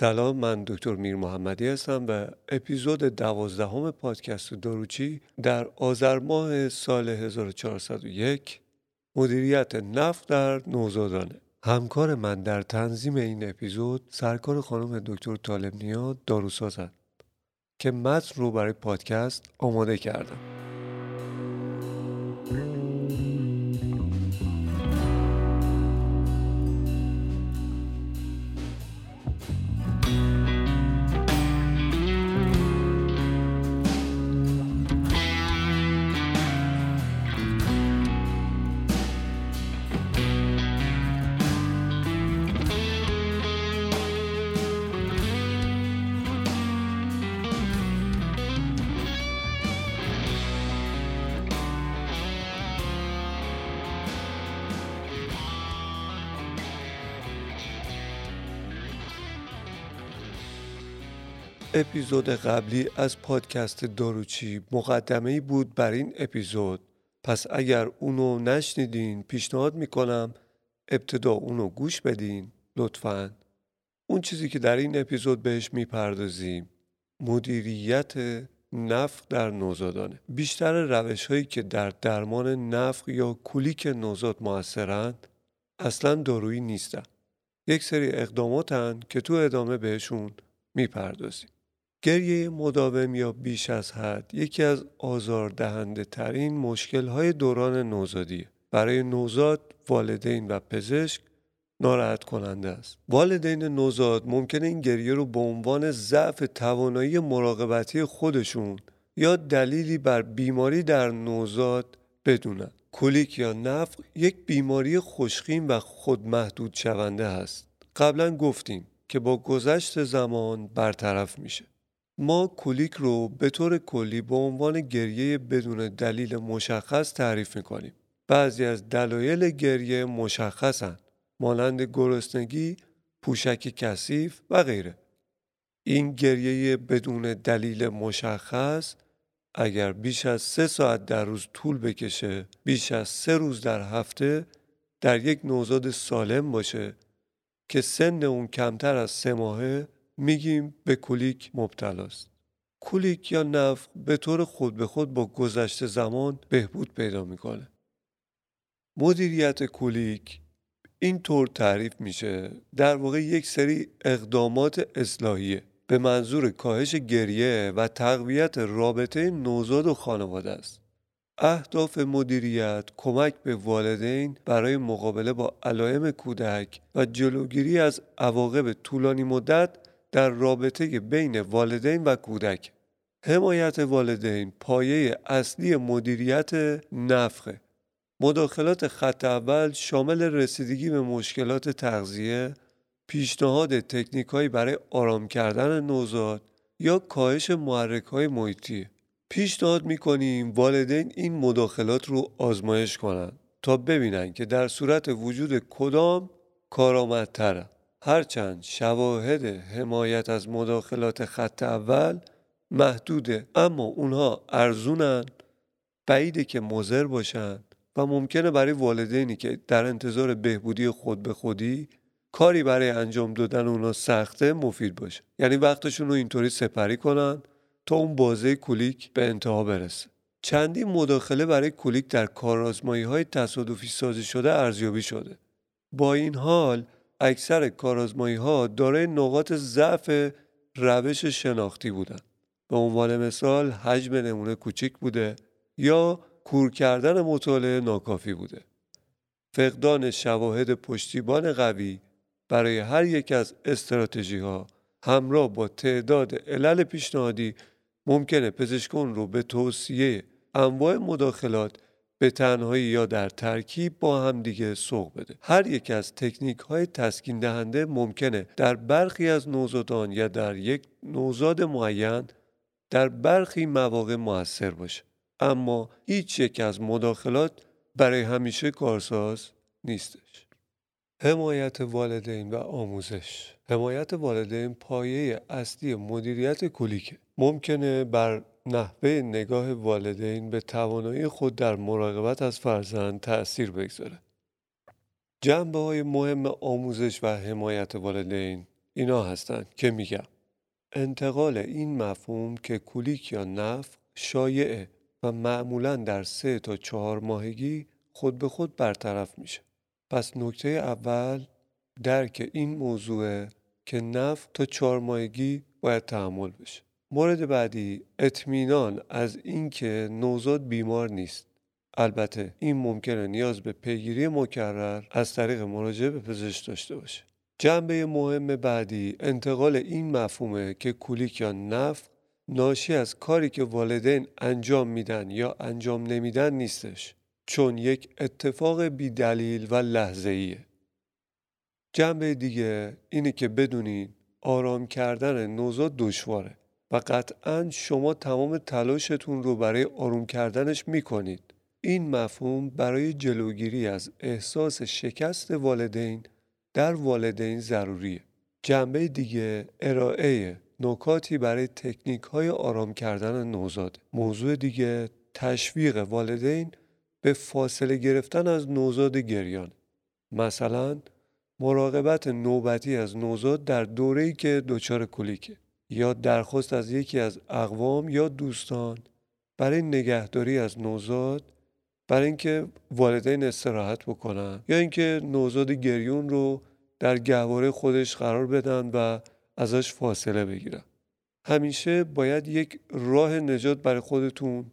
سلام من دکتر میر محمدی هستم و اپیزود دوازدهم پادکست دروچی در آذر ماه سال 1401 مدیریت نفت در نوزادانه. همکار من در تنظیم این اپیزود سرکار خانم دکتر طالب نیا داروسازند که متن رو برای پادکست آماده کردم اپیزود قبلی از پادکست داروچی مقدمه بود بر این اپیزود. پس اگر اونو نشنیدین پیشنهاد می‌کنم ابتدا اونو گوش بدین لطفا. اون چیزی که در این اپیزود بهش می‌پردازیم مدیریت نفق در نوزادانه. بیشتر روش هایی که در درمان نفق یا کولیک نوزاد موثرند اصلا دارویی نیستن. یک سری اقداماتن که تو ادامه بهشون می‌پردازیم. گریه مداوم یا بیش از حد یکی از آزاردهنده ترین مشکل های دوران نوزادی. برای نوزاد والدین و پزشک ناراحت کننده است. والدین نوزاد ممکنه این گریه رو به عنوان ضعف توانایی مراقبتی خودشون یا دلیلی بر بیماری در نوزاد بدونن. کلیک یا نفق یک بیماری خوشخیم و خودمحدود شونده است قبلا گفتیم که با گذشت زمان برطرف میشه. ما کولیک رو به طور کلی به عنوان گریه بدون دلیل مشخص تعریف می‌کنیم. بعضی از دلایل گریه مشخصند مانند گرسنگی، پوشک کثیف و غیره. این گریه بدون دلیل مشخص اگر بیش از سه ساعت در روز طول بکشه بیش از سه روز در هفته در یک نوزاد سالم باشه که سن اون کمتر از سه ماهه میگیم به کولیک مبتلاست. کولیک یا نفخ به طور خود به خود با گذشته زمان بهبود پیدا می‌کنه. مدیریت کولیک این طور تعریف میشه در واقع یک سری اقدامات اصلاحیه به منظور کاهش گریه و تقویت رابطه نوزاد و خانواده است. اهداف مدیریت کمک به والدین برای مقابله با علائم کودک و جلوگیری از عواقب طولانی مدت در رابطه بین والدین و کودک. حمایت والدین پایه اصلی مدیریت نفخه مداخلات خط اول شامل رسیدگی به مشکلات تغذیه پیشنهاد تکنیکهایی برای آرام کردن نوزاد یا کاهش محرک های محیطی. پیشنهاد می‌کنیم والدین این مداخلات رو آزمایش کنند تا ببینن که در صورت وجود کدام کارآمدتره. هرچند شواهد حمایت از مداخلات خط اول محدوده اما اونها ارزونن بعیده که مزر باشن و ممکنه برای والدینی که در انتظار بهبودی خود به خودی کاری برای انجام دادن اونا سخته مفید باشه. یعنی وقتشون رو اینطوری سپری کنن تا اون بازه کولیک به انتها برسه. چندی مداخله برای کولیک در کارآزمایی های تصادفی سازی شده ارزیابی شده. با این حال اکثر کارازمایی ها دارای نقاط ضعف روش شناختی بودند. به عنوان مثال حجم نمونه کوچک بوده یا کور کردن مطالعه ناکافی بوده. فقدان شواهد پشتیبان قوی برای هر یک از استراتژی ها همراه با تعداد علل پیشنهادی ممکنه پزشکان رو به توصیه انواع مداخلات به تنهایی یا در ترکیب با هم دیگه سوق بده. هر یک از تکنیک های تسکین دهنده ممکنه در برخی از نوزادان یا در یک نوزاد معین در برخی مواقع موثر باشه. اما هیچ یک از مداخلات برای همیشه کارساز نیستش. حمایت والدین و آموزش. حمایت والدین پایه اصلی مدیریت کلیکه ممکنه بر نحوه نگاه والدین به توانایی خود در مراقبت از فرزند تأثیر بگذاره. جنبه های مهم آموزش و حمایت والدین اینا هستن که میگم انتقال این مفهوم که کولیک یا نفخ شایعه و معمولا در سه تا چهار ماهگی خود به خود برطرف میشه. پس نکته اول درک این موضوع که نفت تا چهار ماهگی باید تحمل بشه. مورد بعدی اطمینان از اینکه نوزاد بیمار نیست. البته این ممکنه نیاز به پیگیری مکرر از طریق مراجعه به پزشک داشته باشه. جنبه مهم بعدی انتقال این مفهومه که کولیک یا نفت ناشی از کاری که والدین انجام میدن یا انجام نمیدن نیستش چون یک اتفاق بیدلیل و لحظه ایه. جنبه دیگه اینه که بدونین آرام کردن نوزاد دشواره و قطعا شما تمام تلاشتون رو برای آروم کردنش می‌کنید. این مفهوم برای جلوگیری از احساس شکست والدین در والدین ضروریه. جنبه دیگه ارائه نکاتی برای تکنیک های آرام کردن نوزاد. موضوع دیگه تشویق والدین به فاصله گرفتن از نوزاد گریان. مثلا مراقبت نوبتی از نوزاد در دوره‌ای که دچار کلیکه یا درخواست از یکی از اقوام یا دوستان برای نگهداری از نوزاد برای اینکه والدین استراحت بکنن یا اینکه نوزاد گریون رو در گهواره خودش قرار بدن و ازش فاصله بگیرن. همیشه باید یک راه نجات برای خودتون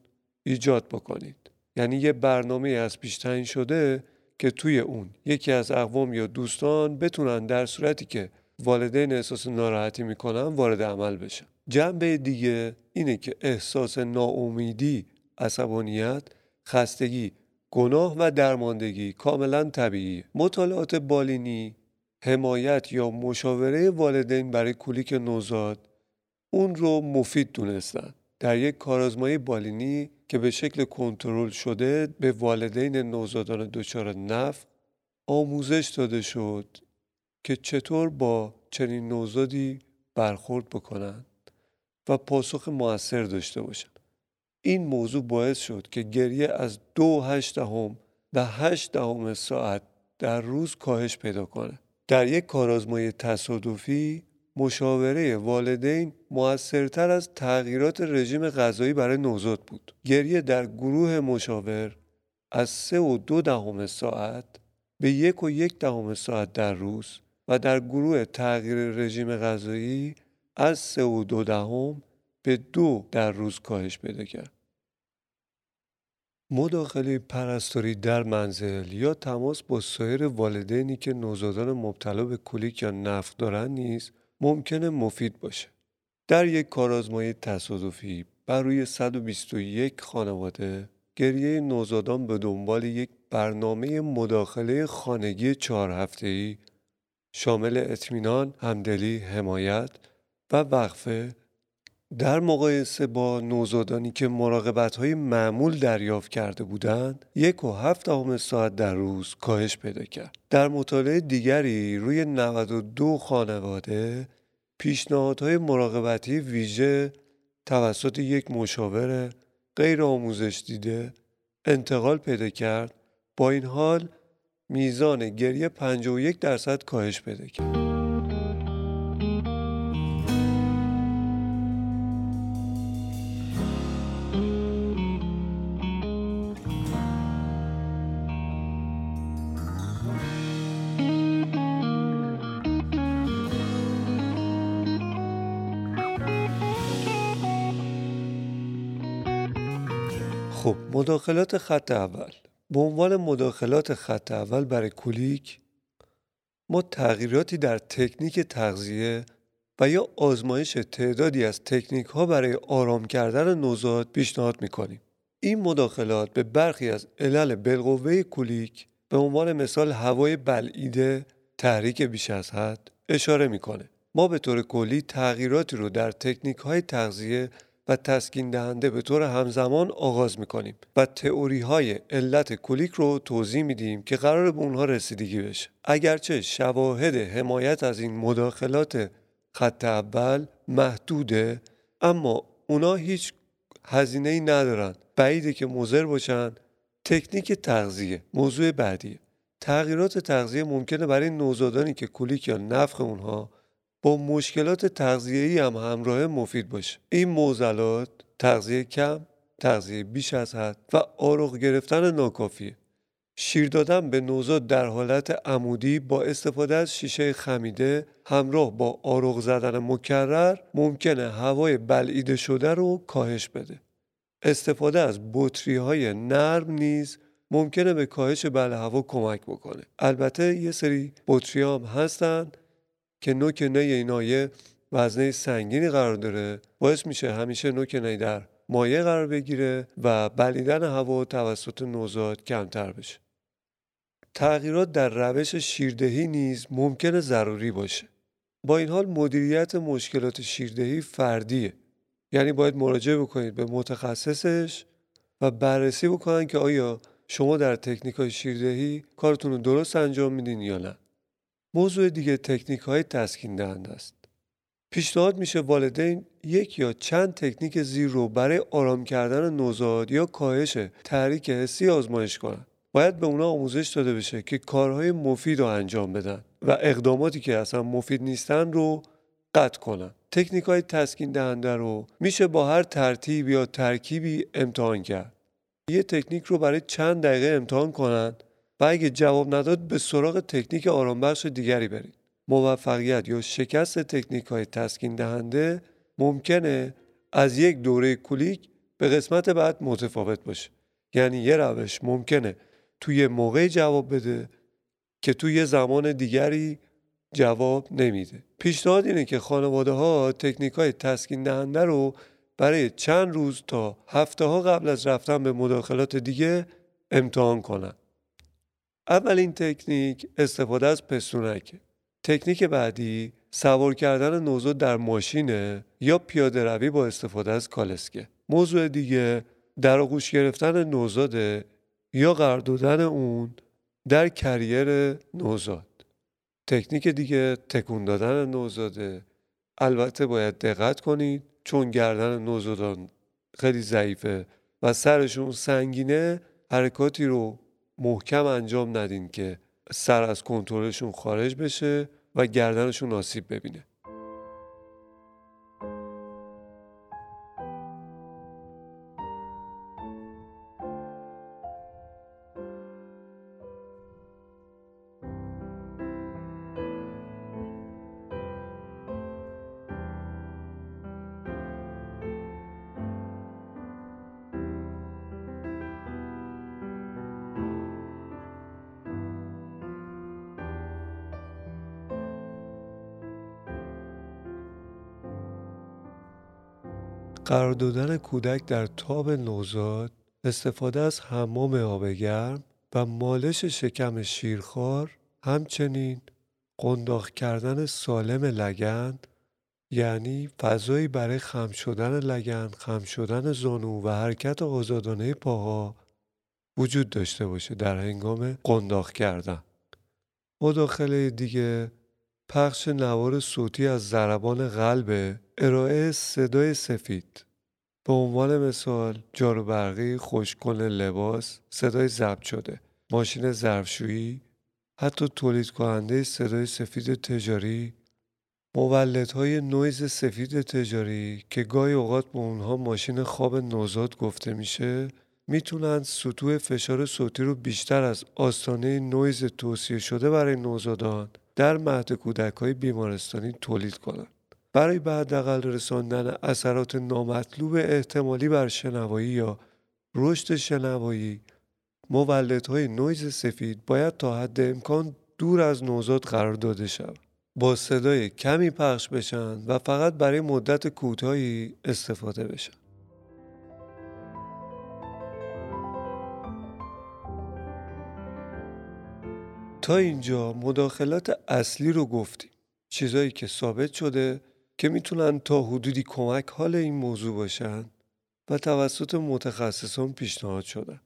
ایجاد بکنید. یعنی یه برنامه از پیش تعیین شده که توی اون یکی از اقوام یا دوستان بتونن در صورتی که والدین احساس ناراحتی می‌کنن وارد عمل بشن جنبه دیگه اینه که احساس ناامیدی عصبانیت خستگی گناه و درماندگی کاملا طبیعی مطالعات بالینی حمایت یا مشاوره والدین برای کولیک نوزاد اون رو مفید دونستن. در یک کارآزمایی بالینی که به شکل کنترل شده به والدین نوزادان دچار نف آموزش داده شد. که چطور با چنین نوزادی برخورد بکنند و پاسخ موثر داشته باشند این موضوع باعث شد که گریه از دو هشت دهم به هشت دهم ساعت در روز کاهش پیدا کنه در یک کارآزمایی تصادفی مشاوره والدین موثرتر از تغییرات رژیم غذایی برای نوزاد بود. گریه در گروه مشاور از سه و دو دهم ساعت به یک و یک دهم ساعت در روز و در گروه تغییر رژیم غذایی از سه و دو دهم به دو در روز کاهش پیدا کرد. مداخله پرستاری در منزل یا تماس با سایر والدینی که نوزادان مبتلا به کولیک یا نفت دارند نیز ممکنه مفید باشه. در یک کارآزمایی تصادفی بر روی 121 خانواده گریه نوزادان به دنبال یک برنامه مداخله خانگی چهار هفته‌ای شامل اطمینان، همدلی، حمایت و وقفه در مقایسه با نوزادانی که مراقبت های معمول دریافت کرده بودند یک و هفت دهم ساعت در روز کاهش پیدا کرد. در مطالعه دیگری روی 92 خانواده پیشنهادهای مراقبتی ویژه توسط یک مشاور غیر آموزش دیده انتقال پیدا کرد. با این حال میزان گریه 51 درصد کاهش پیدا کرد. خب مداخلات خط اول. به عنوان مداخلات خط اول برای کولیک ما تغییراتی در تکنیک تغذیه و یا آزمایش تعدادی از تکنیک ها برای آرام کردن نوزاد پیشنهاد می‌کنیم. این مداخلات به برخی از علل بالقوه کولیک به عنوان مثال هوای بلعیده تحریک بیش از حد اشاره می‌کنه. ما به طور کلی تغییراتی رو در تکنیک های تغذیه و تسکین دهنده به طور همزمان آغاز می‌کنیم و تئوری های علت کلیک رو توضیح میدیم که قرار به اونها رسیدگی بشه. اگرچه شواهد حمایت از این مداخلات خط اول محدوده اما اونا هیچ هزینه ای ندارن. بعیده که مضر باشن. تکنیک تغذیه موضوع بعدی تغییرات تغذیه ممکنه برای نوزادانی که کلیک یا نفخ اونها با مشکلات تغذیه‌ای هم همراه مفید باشه این موزلات تغذیه کم تغذیه بیش از حد و آروغ گرفتن ناکافیه شیر دادن به نوزاد در حالت عمودی با استفاده از شیشه خمیده همراه با آروغ زدن مکرر ممکنه هوای بلعیده شده رو کاهش بده. استفاده از بطری های نرم نیز ممکنه به کاهش بل هوا کمک بکنه. البته یه سری بطری هم هستن که نوک نی اینا یه وزنه سنگینی قرار داره باعث میشه همیشه نوک نی در مایه قرار بگیره و بلیدن هوا توسط نوزاد کمتر بشه. تغییرات در روش شیردهی نیز ممکن ضروری باشه. با این حال مدیریت مشکلات شیردهی فردیه. یعنی باید مراجعه بکنید به متخصصش و بررسی بکنن که آیا شما در تکنیک های شیردهی کارتون رو درست انجام میدین یا نه. موضوع دیگه تکنیک های تسکین دهنده است. پیشنهاد میشه والدین یک یا چند تکنیک زیر رو برای آرام کردن نوزاد یا کاهش تحریک حسی آزمایش کنند. باید به اونا آموزش داده بشه که کارهای مفید رو انجام بدن و اقداماتی که اصلا مفید نیستن رو قطع کنن تکنیک های تسکین دهنده رو میشه با هر ترتیب یا ترکیبی امتحان کرد یه تکنیک رو برای چند دقیقه امتحان کنن و اگه جواب نداد به سراغ تکنیک آرامبخش دیگری برید. موفقیت یا شکست تکنیک های تسکین دهنده ممکنه از یک دوره کلیک به قسمت بعد متفاوت باشه. یعنی یه روش ممکنه توی موقع جواب بده که توی زمان دیگری جواب نمیده. پیشنهاد اینه که خانواده ها تکنیک های تسکین دهنده رو برای چند روز تا هفته ها قبل از رفتن به مداخلات دیگه امتحان کنن. اولین تکنیک استفاده از پستونکه تکنیک بعدی سوار کردن نوزاد در ماشینه یا پیاده روی با استفاده از کالسکه. موضوع دیگه در آغوش گرفتن نوزاده یا قرار دادن اون در کریر نوزاد. تکنیک دیگه تکون دادن نوزاده البته باید دقت کنید چون گردن نوزادان خیلی ضعیفه و سرشون سنگینه حرکاتی رو محکم انجام ندین که سر از کنترلشون خارج بشه و گردنشون آسیب ببینه. قرار دادن کودک در تاب نوزاد استفاده از حمام آب گرم و مالش شکم شیرخوار همچنین قنداق کردن سالم لگن یعنی فضایی برای خم شدن لگن، خم شدن زانو و حرکت آزادانه پاها وجود داشته باشه در هنگام قنداق کردن. مداخله دیگه پخش نوار صوتی از ضربان قلب ارائه صدای سفید. به عنوان مثال جارو برقی خشک کن لباس صدای ضبط شده. ماشین ظرفشویی. حتی تولید کننده صدای سفید تجاری. مولدهای نویز سفید تجاری که گاهی اوقات به اونها ماشین خواب نوزاد گفته میشه می‌تونند سطوح فشار صوتی رو بیشتر از آستانه نویز توصیه شده برای نوزادان در مهد کودک های بیمارستانی تولید کنند. برای به حداقل رساندن اثرات نامطلوب احتمالی بر شنوایی یا رشد شنوایی مولدهای نویز سفید باید تا حد امکان دور از نوزاد قرار داده شود. با صدای کمی پخش بشن و فقط برای مدت کوتاهی استفاده بشن. تا اینجا مداخلات اصلی رو گفتیم. چیزایی که ثابت شده که می‌تونن تا حدودی کمک حال این موضوع باشن و توسط متخصصان پیشنهاد شدن.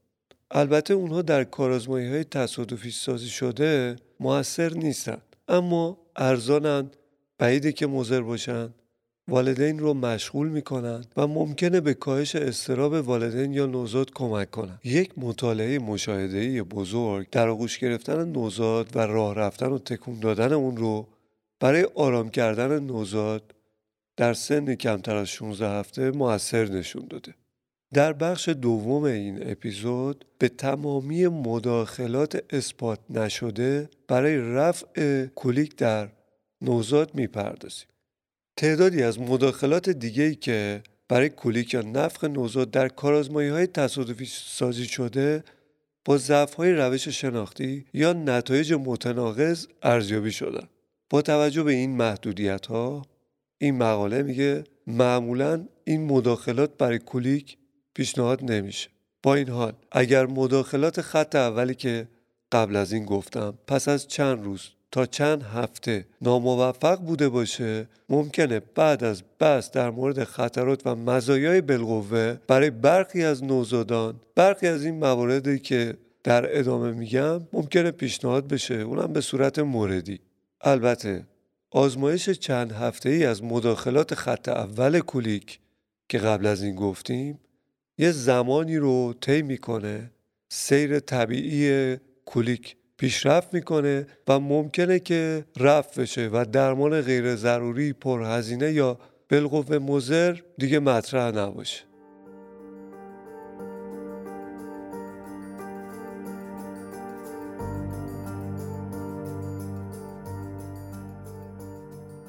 البته اونها در کارازمایی های تصادفی سازی شده موثر نیستن اما ارزانند بعیده که مضر باشن. والدین رو مشغول می‌کنن و ممکنه به کاهش استراب والدین یا نوزاد کمک کنن. یک مطالعه مشاهده‌ای بزرگ در آغوش گرفتن نوزاد و راه رفتن و تکون دادن اون رو برای آرام کردن نوزاد در سن کمتر از 16 هفته موثر نشون داده. در بخش دوم این اپیزود به تمامی مداخلات اثبات نشده برای رفع کلیک در نوزاد می‌پردازیم. تعدادی از مداخلات دیگه ای که برای کلیک یا نفخ نوزاد در کارازمایی های تصادفی سازی شده با ضعف های روش شناختی یا نتایج متناقض ارزیابی شدن. با توجه به این محدودیت ها این مقاله میگه معمولا این مداخلات برای کلیک پیشنهاد نمیشه. با این حال اگر مداخلات خط اولی که قبل از این گفتم پس از چند روز تا چند هفته ناموفق بوده باشه ممکنه بعد از بحث در مورد خطرات و مزایای بالقوه برای برخی از نوزادان برخی از این مواردی که در ادامه میگم ممکنه پیشنهاد بشه. اونم به صورت موردی. البته آزمایش چند هفته ای از مداخلات خط اول کولیک که قبل از این گفتیم یه زمانی رو طی می‌کنه سیر طبیعی کولیک پیشرفت می‌کنه و ممکنه که رفت بشه و درمان غیر ضروری پرهزینه یا بالقوه مزر دیگه مطرح نباشه.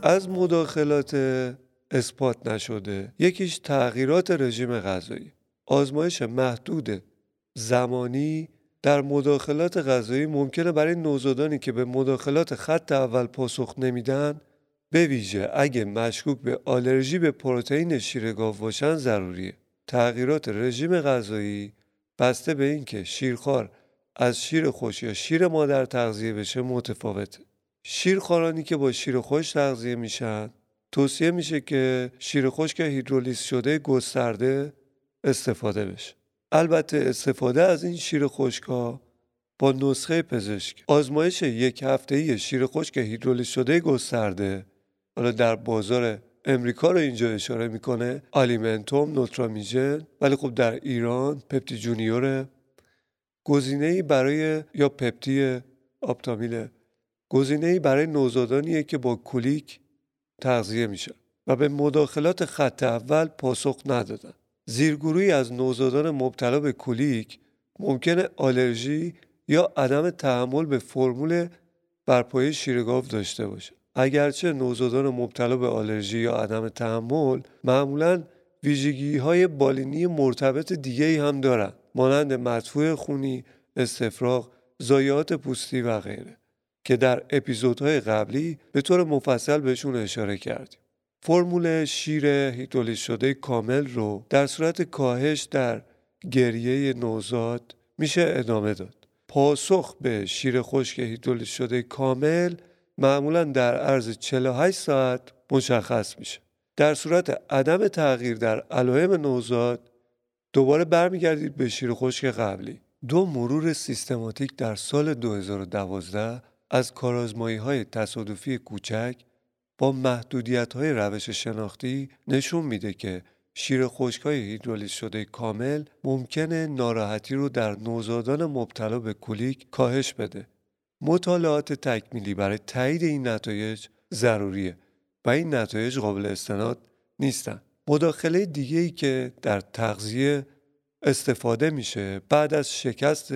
از مداخلات اثبات نشده. یکیش تغییرات رژیم غذایی. آزمایش محدود زمانی در مداخلات غذایی ممکنه برای نوزادانی که به مداخلات خط اول پاسخ نمیدن به ویژه اگه مشکوک به آلرژی به پروتئین شیر گاو باشن ضروریه. تغییرات رژیم غذایی بسته به اینکه شیرخوار از شیر خوش یا شیر مادر تغذیه بشه متفاوته. شیرخوارانی که با شیر خشک تغذیه میشن توصیه میشه که شیر خشک هیدرولیز شده گسترده استفاده بشه. البته استفاده از این شیر خشکا با نسخه پزشک. آزمایش یک هفته ای شیر خشک هیدرولیز شده گسترده. حالا در بازار امریکا رو اینجا اشاره می‌کنه Alimentum Nutramigen ولی خب در ایران Pepti Junior گزینه ای برای یا پپتی آپتامیل گزینه ای برای نوزادانیه که با کلیک تغذیه میشن و به مداخلات خط اول پاسخ ندادن. زیرگروهی از نوزادان مبتلا به کولیک ممکنه آلرژی یا عدم تحمل به فرمول برپایه شیرگاو داشته باشه. اگرچه نوزادان مبتلا به آلرژی یا عدم تحمل معمولا ویژگی های بالینی مرتبط دیگه هم دارن مانند مدفوع خونی، استفراغ، زایات پوستی و غیره. که در اپیزودهای قبلی به طور مفصل بهشون اشاره کردیم. فرمول شیر هیدرولیز شده کامل رو در صورت کاهش در گریه نوزاد میشه ادامه داد. پاسخ به شیر خشک هیدرولیز شده کامل معمولا در عرض 48 ساعت مشخص میشه. در صورت عدم تغییر در علائم نوزاد دوباره برمیگردید به شیر خشک قبلی. دو مرور سیستماتیک در سال 2012 از کارازمایی های تصادفی کوچک با محدودیت های روش شناختی نشون میده که شیر خشک های هیدرولیز شده کامل ممکنه ناراحتی رو در نوزادان مبتلا به کلیک کاهش بده. مطالعات تکمیلی برای تایید این نتایج ضروریه و این نتایج قابل استناد نیستن. مداخله دیگه ای که در تغذیه استفاده میشه بعد از شکست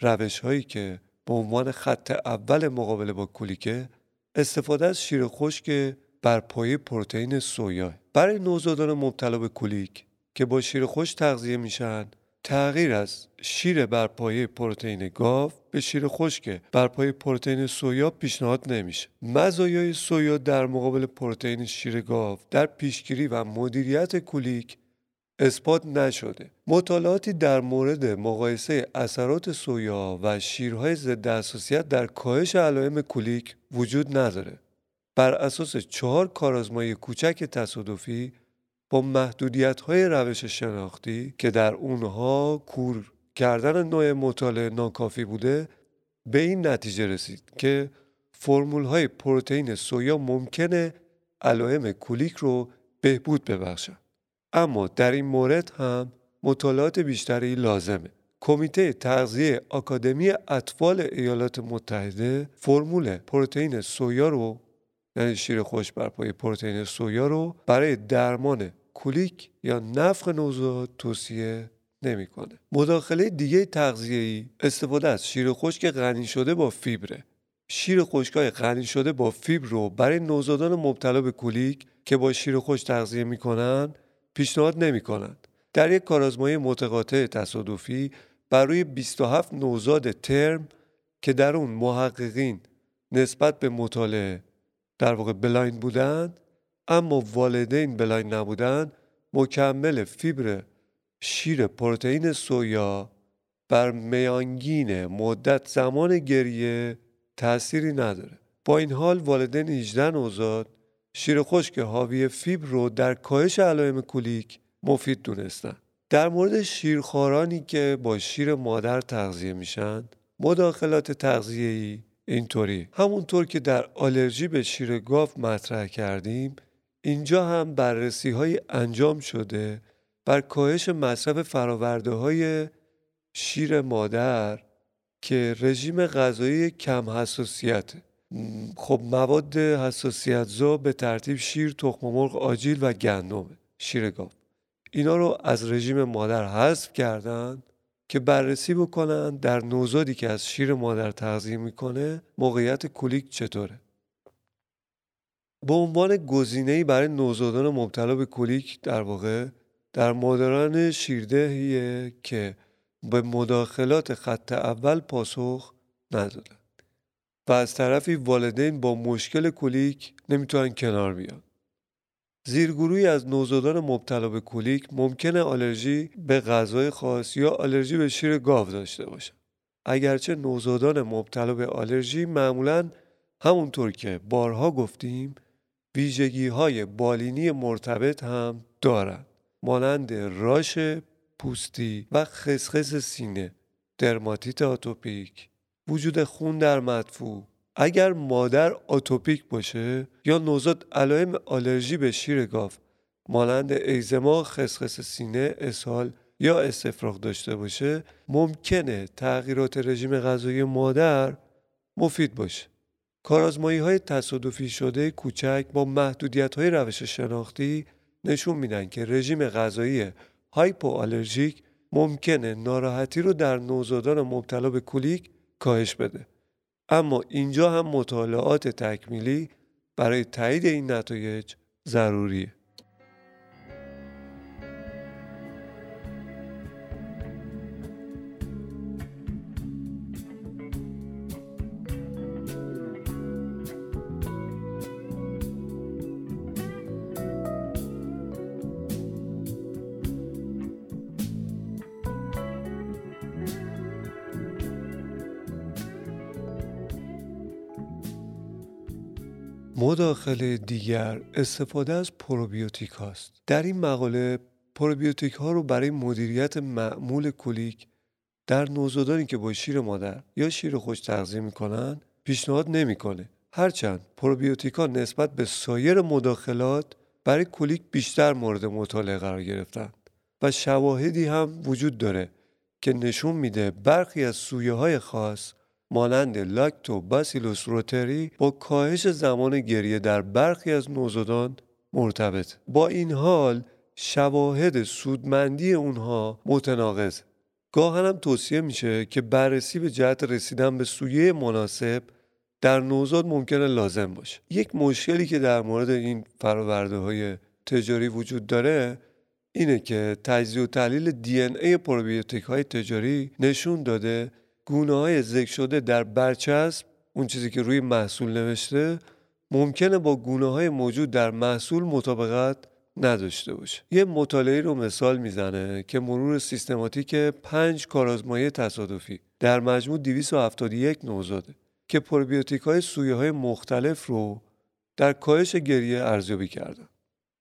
روش هایی که به عنوان خط اول مقابله با کولیکه استفاده از شیر خشک بر پایه پروتئین سویا. برای نوزادان مبتلا به کولیک که با شیر خشک تغذیه میشن تغییر از شیر بر پایه پروتئین گاو به شیر خشک بر پایه پروتئین سویا پیشنهاد نمیشه. مزایای سویا در مقابل پروتئین شیر گاو در پیشگیری و مدیریت کولیک اثبات نشده. مطالعاتی در مورد مقایسه اثرات سویا و شیرهای ضد حساسیت در کاهش علائم کولیک وجود نداره. بر اساس چهار کارآزمایی کوچک تصادفی با محدودیت های روش شناختی که در اونها کور کردن نوع مطالعه ناکافی بوده به این نتیجه رسید که فرمول های پروتئین سویا ممکنه علائم کولیک رو بهبود ببخشن اما در این مورد هم مطالعات بیشتری لازمه. کمیته تغذیه آکادمی اطفال ایالات متحده فرمول پروتئین سویا رو یعنی شیر خوش بر پای پروتئین سویا رو برای درمان کولیک یا نفخ نوزاد توصیه نمی‌کنه. مداخله دیگه تغذیه‌ای استفاده از شیر خشک غنی شده با فیبره. شیر خشکای غنی شده با فیبر رو برای نوزادان مبتلا به کولیک که با شیر خوش تغذیه می‌کنن پیشنهاد نمی‌کنن. در یک کارآزمایی متقاطع تصادفی برای 27 نوزاد ترم که در اون محققین نسبت به مطالعه در واقع blind بودن اما والدین blind نبودن مکمل فیبر شیر پروتئین سویا بر میانگین مدت زمان گریه تأثیری نداره با این حال والدین 18 نوزاد شیر خشک حاوی فیبر رو در کاهش علائم کولیک مفید دونستن. در مورد شیرخوارانی که با شیر مادر تغذیه میشن مداخلات تغذیه‌ای اینطوری. همونطور که در آلرژی به شیر گاو مطرح کردیم اینجا هم بررسی های انجام شده بر کاهش مصرف فراورده های شیر مادر که رژیم غذایی کم حساسیت خب مواد حساسیت زا به ترتیب شیر، تخم مرغ آجیل و گندم شیر گاو. اینا رو از رژیم مادر حذف کردن که بررسی بکنن در نوزادی که از شیر مادر تغذیه می‌کنه موقعیت کولیک چطوره. به عنوان گزینه‌ای برای نوزادان مبتلا به کولیک در واقع در مادران شیردهیه که به مداخلات خط اول پاسخ ندادن و از طرفی والدین با مشکل کولیک نمی‌تونن کنار بیان زیرگروهی از نوزادان مبتلا به کولیک ممکنه آلرژی به غذای خاص یا آلرژی به شیر گاو داشته باشند. اگرچه نوزادان مبتلا به آلرژی معمولا همونطور که بارها گفتیم ویژگی های بالینی مرتبط هم دارند مانند راش پوستی و خسخس سینه درماتیت آتوپیک وجود خون در مدفوع اگر مادر آتوپیک باشه یا نوزاد علائم آلرژی به شیر گاو مانند ایزما، خسخس سینه، اسهال یا استفراغ داشته باشه ممکنه تغییرات رژیم غذایی مادر مفید باشه. کارازمایی های تصادفی شده کوچک با محدودیت های روش شناختی نشون میدن که رژیم غذایی هایپوآلرژیک ممکنه ناراحتی رو در نوزادان مبتلا به کولیک کاهش بده. اما اینجا هم مطالعات تکمیلی برای تایید این نتایج ضروریه. مداخله دیگر استفاده از پروبیوتیک هاست. در این مقاله پروبیوتیک ها رو برای مدیریت معمول کولیک در نوزادانی که با شیر مادر یا شیر خشک تغذیه می‌کنن پیشنهاد نمی‌کنه. هرچند پروبیوتیک ها نسبت به سایر مداخلات برای کولیک بیشتر مورد مطالعه قرار گرفتن و شواهدی هم وجود داره که نشون میده برخی از سویه های خاص مانند لاکتو باسیلوس روتری با کاهش زمان گریه در برخی از نوزادان مرتبط. با این حال شواهد سودمندی اونها متناقض. گاهن هم توصیه میشه که بررسی به جهت رسیدن به سویه مناسب در نوزاد ممکنه لازم باشه. یک مشکلی که در مورد این فراورده های تجاری وجود داره اینه که تجزیه و تحلیل دی ای پروبیوتیک های تجاری نشون داده گونه های ذکر شده در برچسب اون چیزی که روی محصول نوشته ممکنه با گونه های موجود در محصول مطابقت نداشته باشه. یه مطالعه رو مثال می‌زنه که مرور سیستماتیک پنج کارآزمایی تصادفی در مجموع 271 نوزاده که پروبیوتیک های سویه های مختلف رو در کاهش گریه ارزیابی کردن.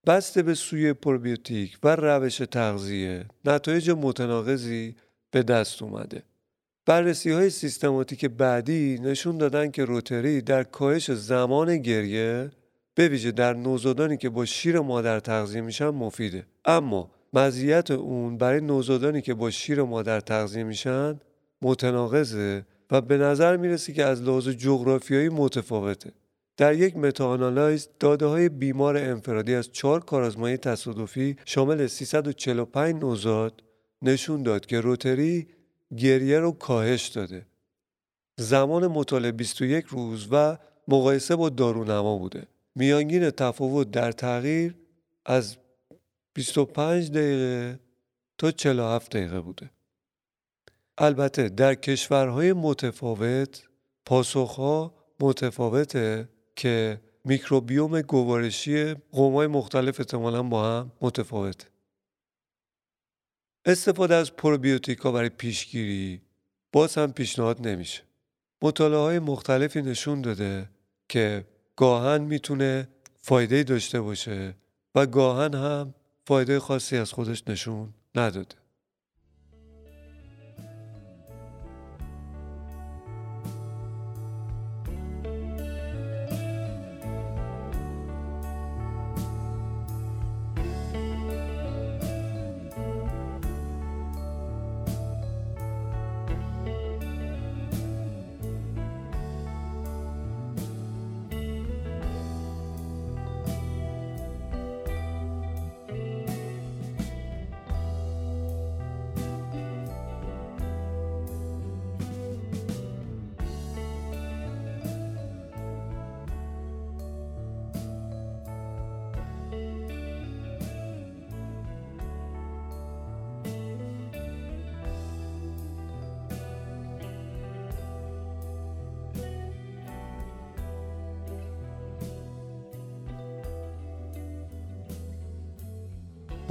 بسته به سوی پروبیوتیک و روش تغذیه نتایج متناقضی به دست اومده. بررسی های سیستماتیک بعدی نشون دادن که روتری در کاهش زمان گریه به ویژه در نوزادانی که با شیر مادر تغذیه میشن مفیده. اما مزیت اون برای نوزادانی که با شیر مادر تغذیه میشن متناقضه و به نظر می‌رسه که از لحاظ جغرافیایی متفاوته. در یک متاانالایز داده های بیمار انفرادی از چهار کارآزمایی تصادفی شامل 345 نوزاد نشون داد که روتری گریه رو کاهش داده. زمان مطالعه 21 روز و مقایسه با دارونما بوده. میانگین تفاوت در تغییر از 25 دقیقه تا 47 دقیقه بوده. البته در کشورهای متفاوت پاسخها متفاوته که میکروبیوم گوارشی قومای مختلف احتمالا با هم متفاوته. استفاده از پروبیوتیکا برای پیشگیری باز هم پیشنهاد نمیشه. مطالعه های مختلفی نشون داده که گاهن می‌تونه فایده داشته باشه و گاهن هم فایده خاصی از خودش نشون نداده.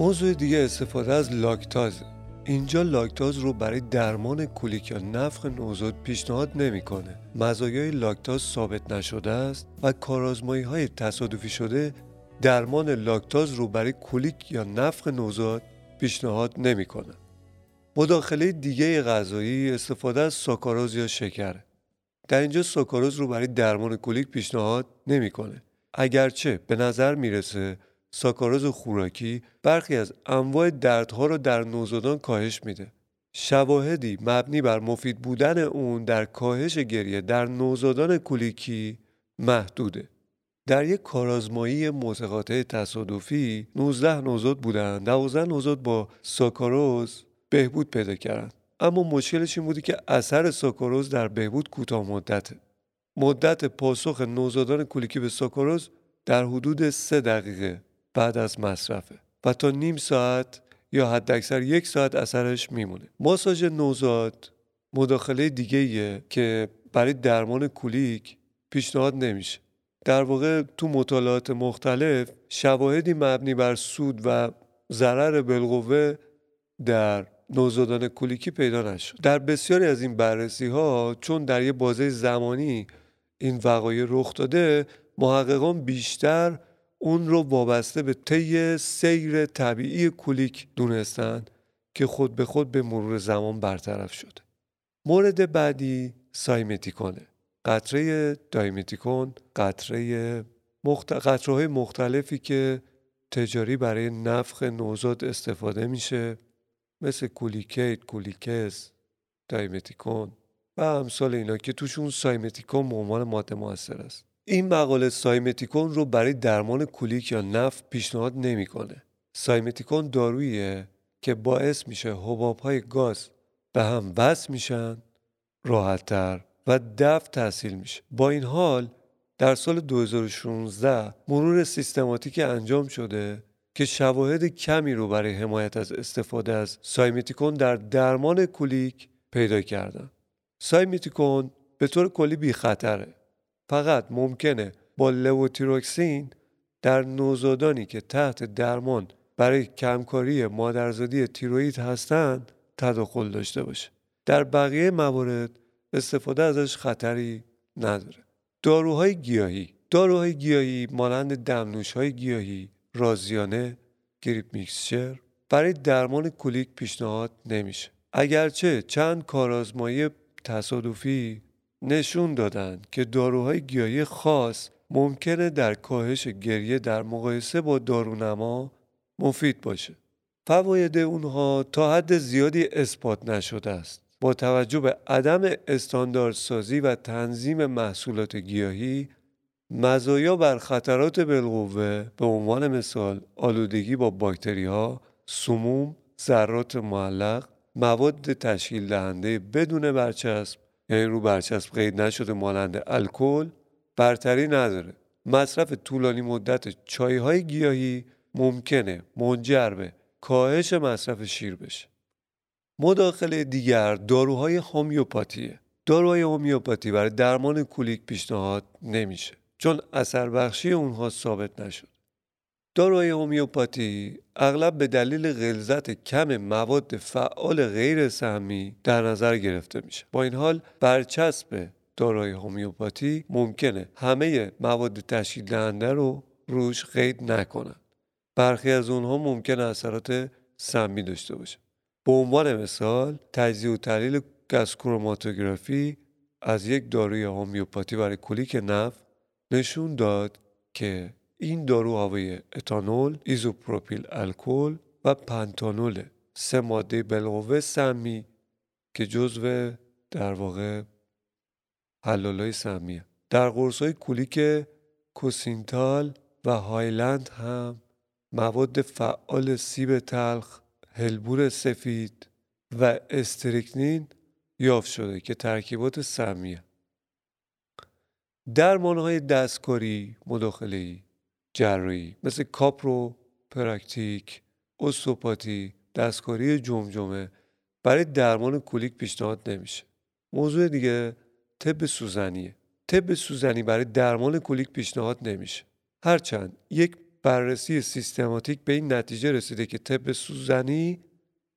موضوع دیگه استفاده از لاکتاز اینجا لاکتاز رو برای درمان کولیک یا نفخ نوزاد پیشنهاد نمی‌کنه. مزایای لاکتاز ثابت نشده است و کارآزمایی های تصادفی شده درمان لاکتاز رو برای کولیک یا نفخ نوزاد پیشنهاد نمی‌کنه. مداخله دیگه غذایی استفاده از ساکاروز یا شکر. در اینجا ساکاروز رو برای درمان کولیک پیشنهاد نمی‌کنه. اگرچه به نظر می‌رسه ساکاروز خوراکی برخی از انواع دردها را در نوزادان کاهش میده. شواهدی مبنی بر مفید بودن اون در کاهش گریه در نوزادان کولیکی محدوده. در یک کارازمایی متقاطع تصادفی 19 نوزاد بودند 12 نوزاد با ساکاروز بهبود پیدا کردند اما مشکلش این بودی که اثر ساکاروز در بهبود کوتاه مدته مدت پاسخ نوزادان کولیکی به ساکاروز در حدود سه دقیقه بعد از مصرفه. و تا نیم ساعت یا حد اکثر یک ساعت اثرش میمونه. ماساژ نوزاد مداخله دیگه که برای درمان کولیک پیشنهاد نمیشه. در واقع تو مطالعات مختلف شواهدی مبنی بر سود و ضرر بالقوه در نوزادان کولیکی پیدا نشد. در بسیاری از این بررسی ها چون در یه بازه زمانی این وقایع رخ داده محققان بیشتر اون رو وابسته به طی سیر طبیعی کولیک دونستند که خود به خود به مرور زمان برطرف شده. مورد بعدی سایمتیکونه. قطره دایمتیکون قطره مخت... قطره مختلفی که تجاری برای نفخ نوزاد استفاده میشه مثل کولیکیت، کولیکس، دایمتیکون و امثال اینا که توشون سایمتیکون به عنوان ماده موثر است. این مقاله سایمتیکون رو برای درمان کولیک یا نفخ پیشنهاد نمی‌کنه. سایمتیکون داروییه که باعث میشه های گاز به هم وصل میشن راحتتر و دفع تسهیل میشه. با این حال در سال 2016 مرور سیستماتیک انجام شده که شواهد کمی رو برای حمایت از استفاده از سایمتیکون در درمان کولیک پیدا کردن. سایمتیکون به طور کلی بی خطره فقط ممکنه با لووتیروکسین در نوزادانی که تحت درمان برای کمکاری مادرزادی تیروئید هستند تداخل داشته باشه. در بقیه موارد استفاده ازش خطری نداره. داروهای گیاهی. داروهای گیاهی مانند دمنوش های گیاهی رازیانه gripe mixture برای درمان کولیک پیشنهاد نمیشه. اگرچه چند کارآزمایی تصادفی نشون دادند که داروهای گیاهی خاص ممکنه در کاهش گریه در مقایسه با دارونما مفید باشه. فواید اونها تا حد زیادی اثبات نشده است. با توجه به عدم استانداردسازی و تنظیم محصولات گیاهی مزایا بر خطرات بالقوه به عنوان مثال آلودگی با باکتری ها، سموم، ذرات معلق، مواد تشکیل دهنده بدون برچسب یعنی رو برچسب قید نشده مانند الکل برتری نداره. مصرف طولانی مدت چایهای گیاهی ممکنه منجر به کاهش مصرف شیر بشه. مداخله دیگر داروهای هومیوپاتیه. داروهای هومیوپاتی برای درمان کولیک پیشنهاد نمیشه چون اثر بخشی اونها ثابت نشد. داروهای هومیوپاتی اغلب به دلیل غلظت کم مواد فعال غیر سهمی در نظر گرفته میشه. با این حال برچسب داروهای هومیوپاتی ممکنه همه مواد تشکیل دهنده رو روش قید نکنند. برخی از اونها ممکن اثرات سمی داشته باشه. به عنوان مثال تجزیه و تحلیل گس کروماتوگرافی از یک داروی هومیوپاتی برای کلیک نف نشون داد که این دارو حاوی اتانول، ایزوپروپیل الکل و پنتانول سه ماده بالقوه سمی که جزو در واقع حلالای سمیه. در قرص های کولیک Cocyntal و Hyland هم مواد فعال سیب تلخ، hellebore سفید و استریکنین یافت شده که ترکیبات سمیه. درمانهای دستکاری مداخله‌ای. جراحی مثل کایروپراکتیک استئوپاتی دستکاری جمجمه برای درمان کولیک پیشنهاد نمیشه. موضوع دیگه طب سوزنیه. طب سوزنی برای درمان کولیک پیشنهاد نمیشه. هرچند یک بررسی سیستماتیک به این نتیجه رسیده که طب سوزنی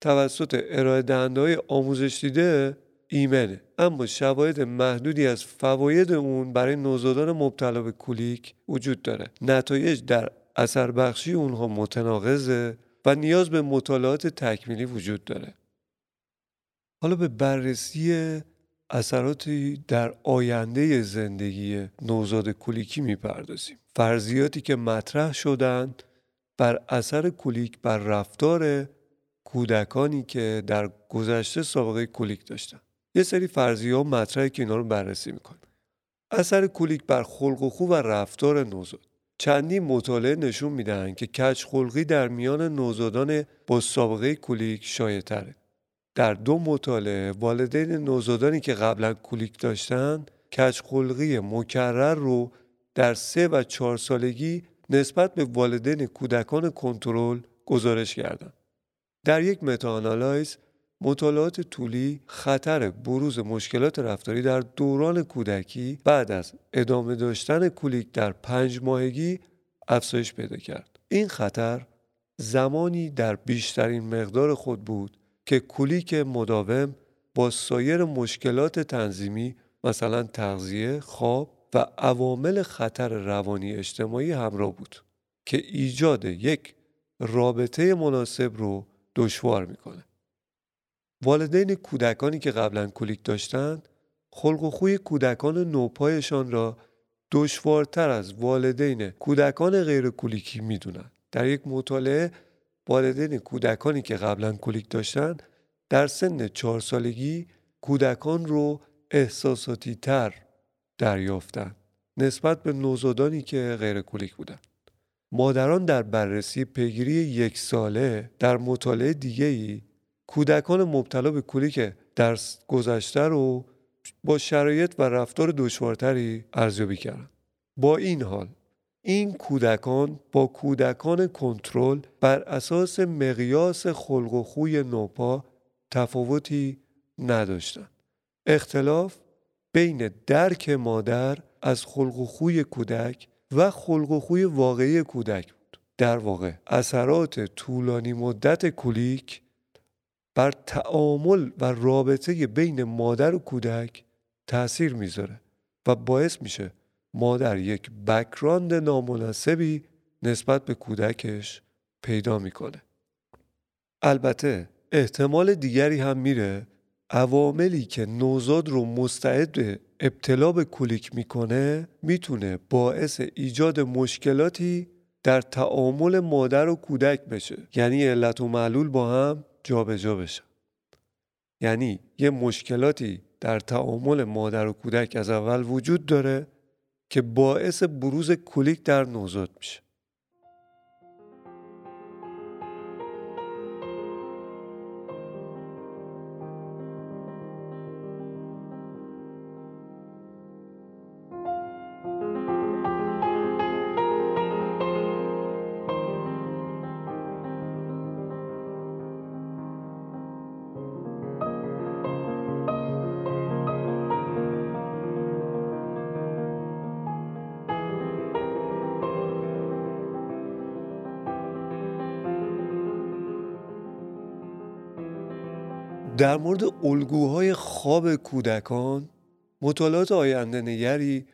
توسط ارائه دهنده آموزش دیده ایمنه. اما شواهد محدودی از فواید اون برای نوزادان مبتلا به کولیک وجود داره. نتایج در اثر بخشی اونها متناقضه و نیاز به مطالعات تکمیلی وجود داره. حالا به بررسی اثراتی در آینده زندگی نوزاد کولیکی می‌پردازیم. فرضیاتی که مطرح شدند بر اثر کولیک بر رفتار کودکانی که در گذشته سابقه کولیک داشتن. یه سری فرضیه ها مطرحی که اینا رو بررسی می‌کنیم اثر کولیک بر خلق و خو و رفتار نوزاد چندین مطالعه نشون میدن که کج خلقی در میان نوزادان با سابقه کولیک شایع تره. در دو مطالعه والدین نوزادانی که قبلا کولیک داشتن کج خلقی مکرر رو در سه و چهار سالگی نسبت به والدین کودکان کنترل گزارش کردند. در یک متاانالایز مطالعات طولی خطر بروز مشکلات رفتاری در دوران کودکی بعد از ادامه داشتن کولیک در پنج ماهگی افزایش پیدا کرد. این خطر زمانی در بیشترین مقدار خود بود که کولیک مداوم با سایر مشکلات تنظیمی مثلا تغذیه، خواب و عوامل خطر روانی اجتماعی همراه بود که ایجاد یک رابطه مناسب رو دشوار می‌کنه. والدین کودکانی که قبلا کولیک داشتند خلق و خوی کودکان نوپایشان را دشوارتر از والدین کودکان غیر کولیکی می‌دونند. در یک مطالعه والدین کودکانی که قبلا کولیک داشتند در سن چهار سالگی کودکان رو احساساتی تر دریافتند نسبت به نوزادانی که غیر کولیک بودند. مادران در بررسی پیگیری یک ساله در مطالعه دیگه‌ای کودکان مبتلا به کولیک درس گذشته رو با شرایط و رفتار دشوارتری ارزیابی کردن با این حال این کودکان با کودکان کنترل بر اساس مقیاس خلق و خوی نوپا تفاوتی نداشتند. اختلاف بین درک مادر از خلق و خوی کودک و خلق و خوی واقعی کودک بود. در واقع اثرات طولانی مدت کولیک بر تعامل و رابطه بین مادر و کودک تاثیر می‌ذاره و باعث میشه مادر یک بکراند نامناسبی نسبت به کودکش پیدا می‌کنه. البته احتمال دیگری هم میره عواملی که نوزاد رو مستعد ابتلا به کولیک می‌کنه می‌تونه باعث ایجاد مشکلاتی در تعامل مادر و کودک بشه. یعنی علت و معلول با هم جابجا جا بشه. یعنی یه مشکلاتی در تعامل مادر و کودک از اول وجود داره که باعث بروز کولیک در نوزاد میشه. در مورد الگوهای خواب کودکان مطالعات آینده نگری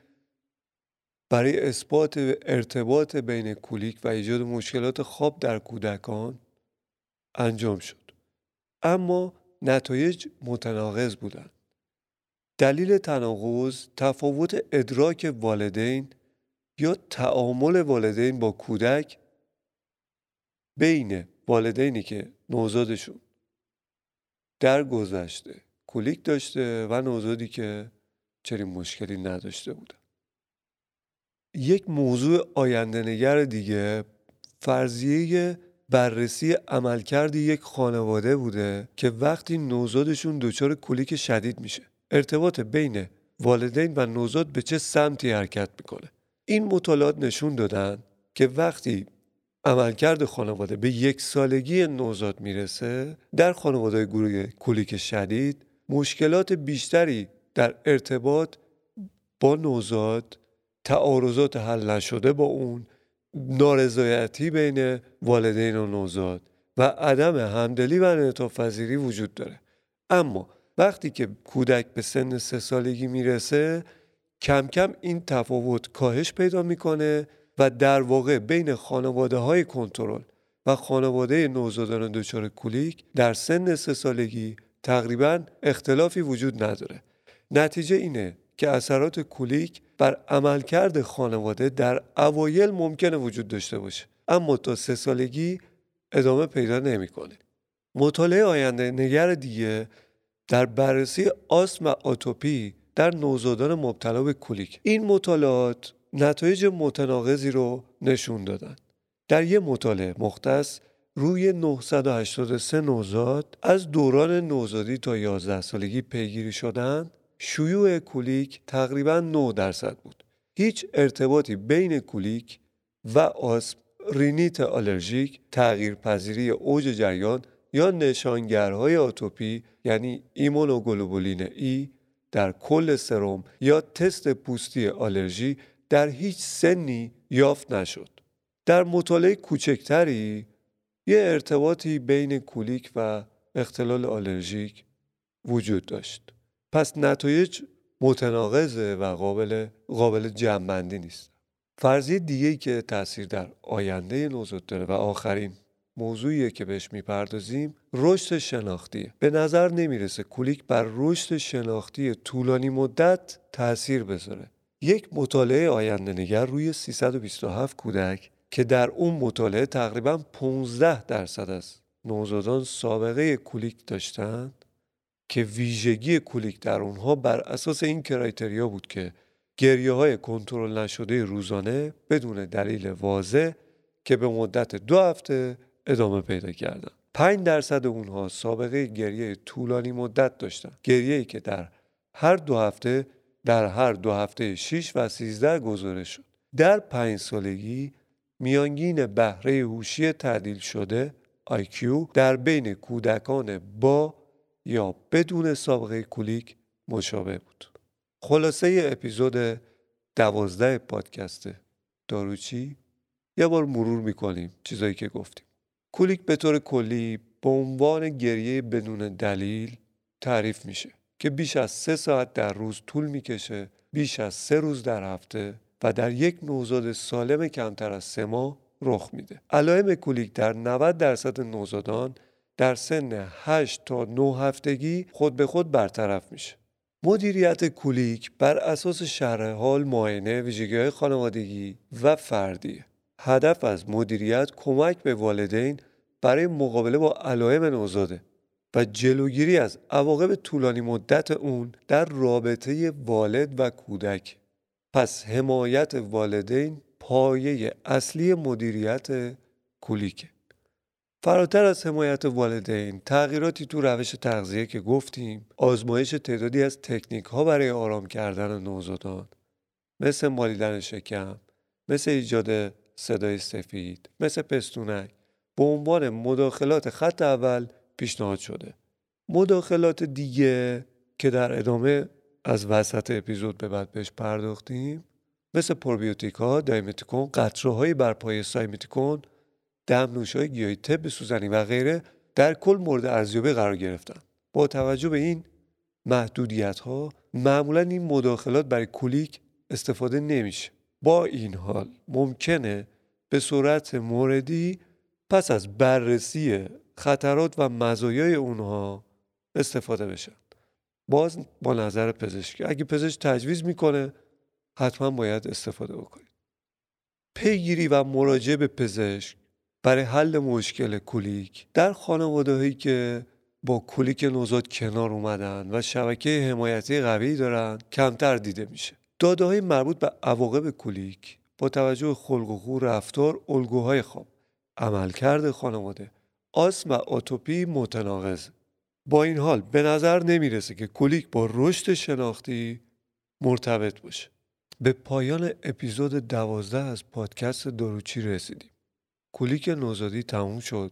برای اثبات ارتباط بین کولیک و ایجاد مشکلات خواب در کودکان انجام شد. اما نتایج متناقض بودند. دلیل تناقض تفاوت ادراک والدین یا تعامل والدین با کودک بین والدینی که نوزادشون در گذشته کولیک داشته و نوزادی که چنین مشکلی نداشته بوده. یک موضوع آینده نگر دیگه فرضیه بررسی عملکرد یک خانواده بوده که وقتی نوزادشون دچار کولیک شدید میشه. ارتباط بین والدین و نوزاد به چه سمتی حرکت می‌کنه؟ این مطالعات نشون دادن که وقتی عملکرد خانواده به یک سالگی نوزاد می‌رسه در خانواده گروه کولیک شدید مشکلات بیشتری در ارتباط با نوزاد تعارضات حل نشده با اون نارضایتی بین والدین و نوزاد و عدم همدلی و انعطاف وجود داره. اما وقتی که کودک به سن سه سالگی می‌رسه کم کم این تفاوت کاهش پیدا می‌کنه و در واقع بین خانواده های کنترل و خانواده نوزادان دچار کولیک در سن سه سالگی تقریبا اختلافی وجود نداره نتیجه اینه که اثرات کولیک بر عملکرد خانواده در اوایل ممکنه وجود داشته باشه اما تا سه سالگی ادامه پیدا نمی‌کنه. مطالعه آینده نگر دیگه در بررسی آسم و آتوپی در نوزادان مبتلا به کولیک این مطالعات نتایج متناقضی رو نشون دادن. در یه مطالعه مختص روی 983 نوزاد از دوران نوزادی تا 11 سالگی پیگیری شدن شیوع کولیک تقریبا 9 درصد بود. هیچ ارتباطی بین کولیک و آسم رینیت آلرژیک تغییر پذیری اوج جریان یا نشانگرهای آتوپی یعنی ایمونوگلوبولین E در کل سرم یا تست پوستی آلرژی در هیچ سنی یافت نشد. در مطالعه کوچکتری یه ارتباطی بین کولیک و اختلال آلرژیک وجود داشت. پس نتایج متناقضه و قابل قابل جمعبندی نیست. فرضیه دیگه که تاثیر در آینده نوزاد داره و آخرین موضوعیه که بهش می‌پردازیم رشد شناختیه به نظر نمی‌رسه کولیک بر رشد شناختی طولانی مدت تاثیر بذاره یک مطالعه آینده نگر روی 327 کودک که در اون مطالعه تقریبا 15 درصد از نوزادان سابقه کولیک داشتند که ویژگی کولیک در اونها بر اساس این کرایتریا بود که گریه های کنترل نشده روزانه بدون دلیل واضح که به مدت دو هفته ادامه پیدا کردن 5 درصد اونها سابقه گریه طولانی مدت داشتند. گریه که در هر دو هفته در هر دو هفته 6 و 13 گزارش شد. در پنج سالگی میانگین بهره هوشی تعدیل شده IQ در بین کودکان با یا بدون سابقه کولیک مشابه بود. خلاصه اپیزود دوازده پادکست داروچی یه بار مرور می‌کنیم چیزایی که گفتیم. کولیک به طور کلی به عنوان گریه بدون دلیل تعریف میشه. که بیش از سه ساعت در روز طول می‌کشه بیش از سه روز در هفته و در یک نوزاد سالم کمتر از سه ماه رخ میده. علائم کولیک در 90 درصد نوزادان در سن 8 تا 9 هفتگی خود به خود برطرف میشه. مدیریت کولیک بر اساس شرح حال معاینه ویژگی‌های خانوادگی و فردی هدف از مدیریت کمک به والدین برای مقابله با علائم نوزاده. و جلوگیری از عواقب طولانی مدت اون در رابطه والد و کودک. پس حمایت والدین پایه اصلی مدیریت کولیکه فراتر از حمایت والدین تغییراتی تو روش تغذیه که گفتیم آزمایش تعدادی از تکنیک ها برای آرام کردن نوزادان مثل مالیدن شکم مثل ایجاد صدای سفید مثل پستونک به عنوان مداخلات خط اول پیشنهاد شده مداخلات دیگه که در ادامه از وسط اپیزود به بعد بهش پرداختیم مثل پروبیوتیک ها، دایمتیکون، قطره های بر پای سایمتیکون، دمنوش های گیاهی طب سوزنی و غیره در کل مورد ارزیابی قرار گرفتن. با توجه به این محدودیت ها معمولا این مداخلات برای کولیک استفاده نمیشه. با این حال ممکنه به صورت موردی پس از بررسی خطرات و مزایای اونها استفاده بشن. باز با نظر پزشکی. اگه پزشک تجویز می‌کنه حتما باید استفاده بکنید. پیگیری و مراجعه به پزشک برای حل مشکل کولیک در خانواده هایی که با کولیک نوزاد کنار اومدن و شبکه حمایتی قوی دارن کمتر دیده میشه. داده های مربوط به عواقب کولیک با توجه خلق و خو رفتار الگوهای خواب عملکرد خانواده آسم و آتوپی متناقض. با این حال به نظر نمی‌رسه که کولیک با رشد شناختی مرتبط باشه. به پایان اپیزود دوازده از پادکست دروچی رسیدیم. کولیک نوزادی تموم شد.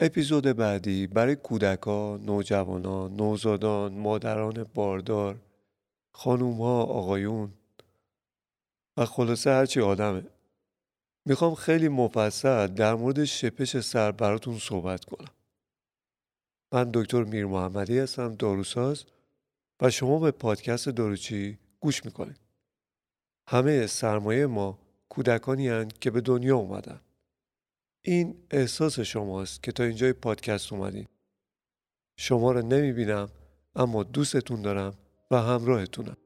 اپیزود بعدی برای کودکان، نوجوانان، نوزادان، مادران باردار، خانومها، آقایون. و خلاصه هرچی آدمه. می‌خوام خیلی مفصل در مورد شپش سر براتون صحبت کنم. من دکتر میر محمدی هستم داروساز و شما به پادکست داروچی گوش می‌کنید. همه سرمایه ما کودکانی هستند که به دنیا اومدن. این احساس شماست که تا اینجای پادکست اومدین. شما رو نمی‌بینم اما دوستتون دارم و همراهتونم.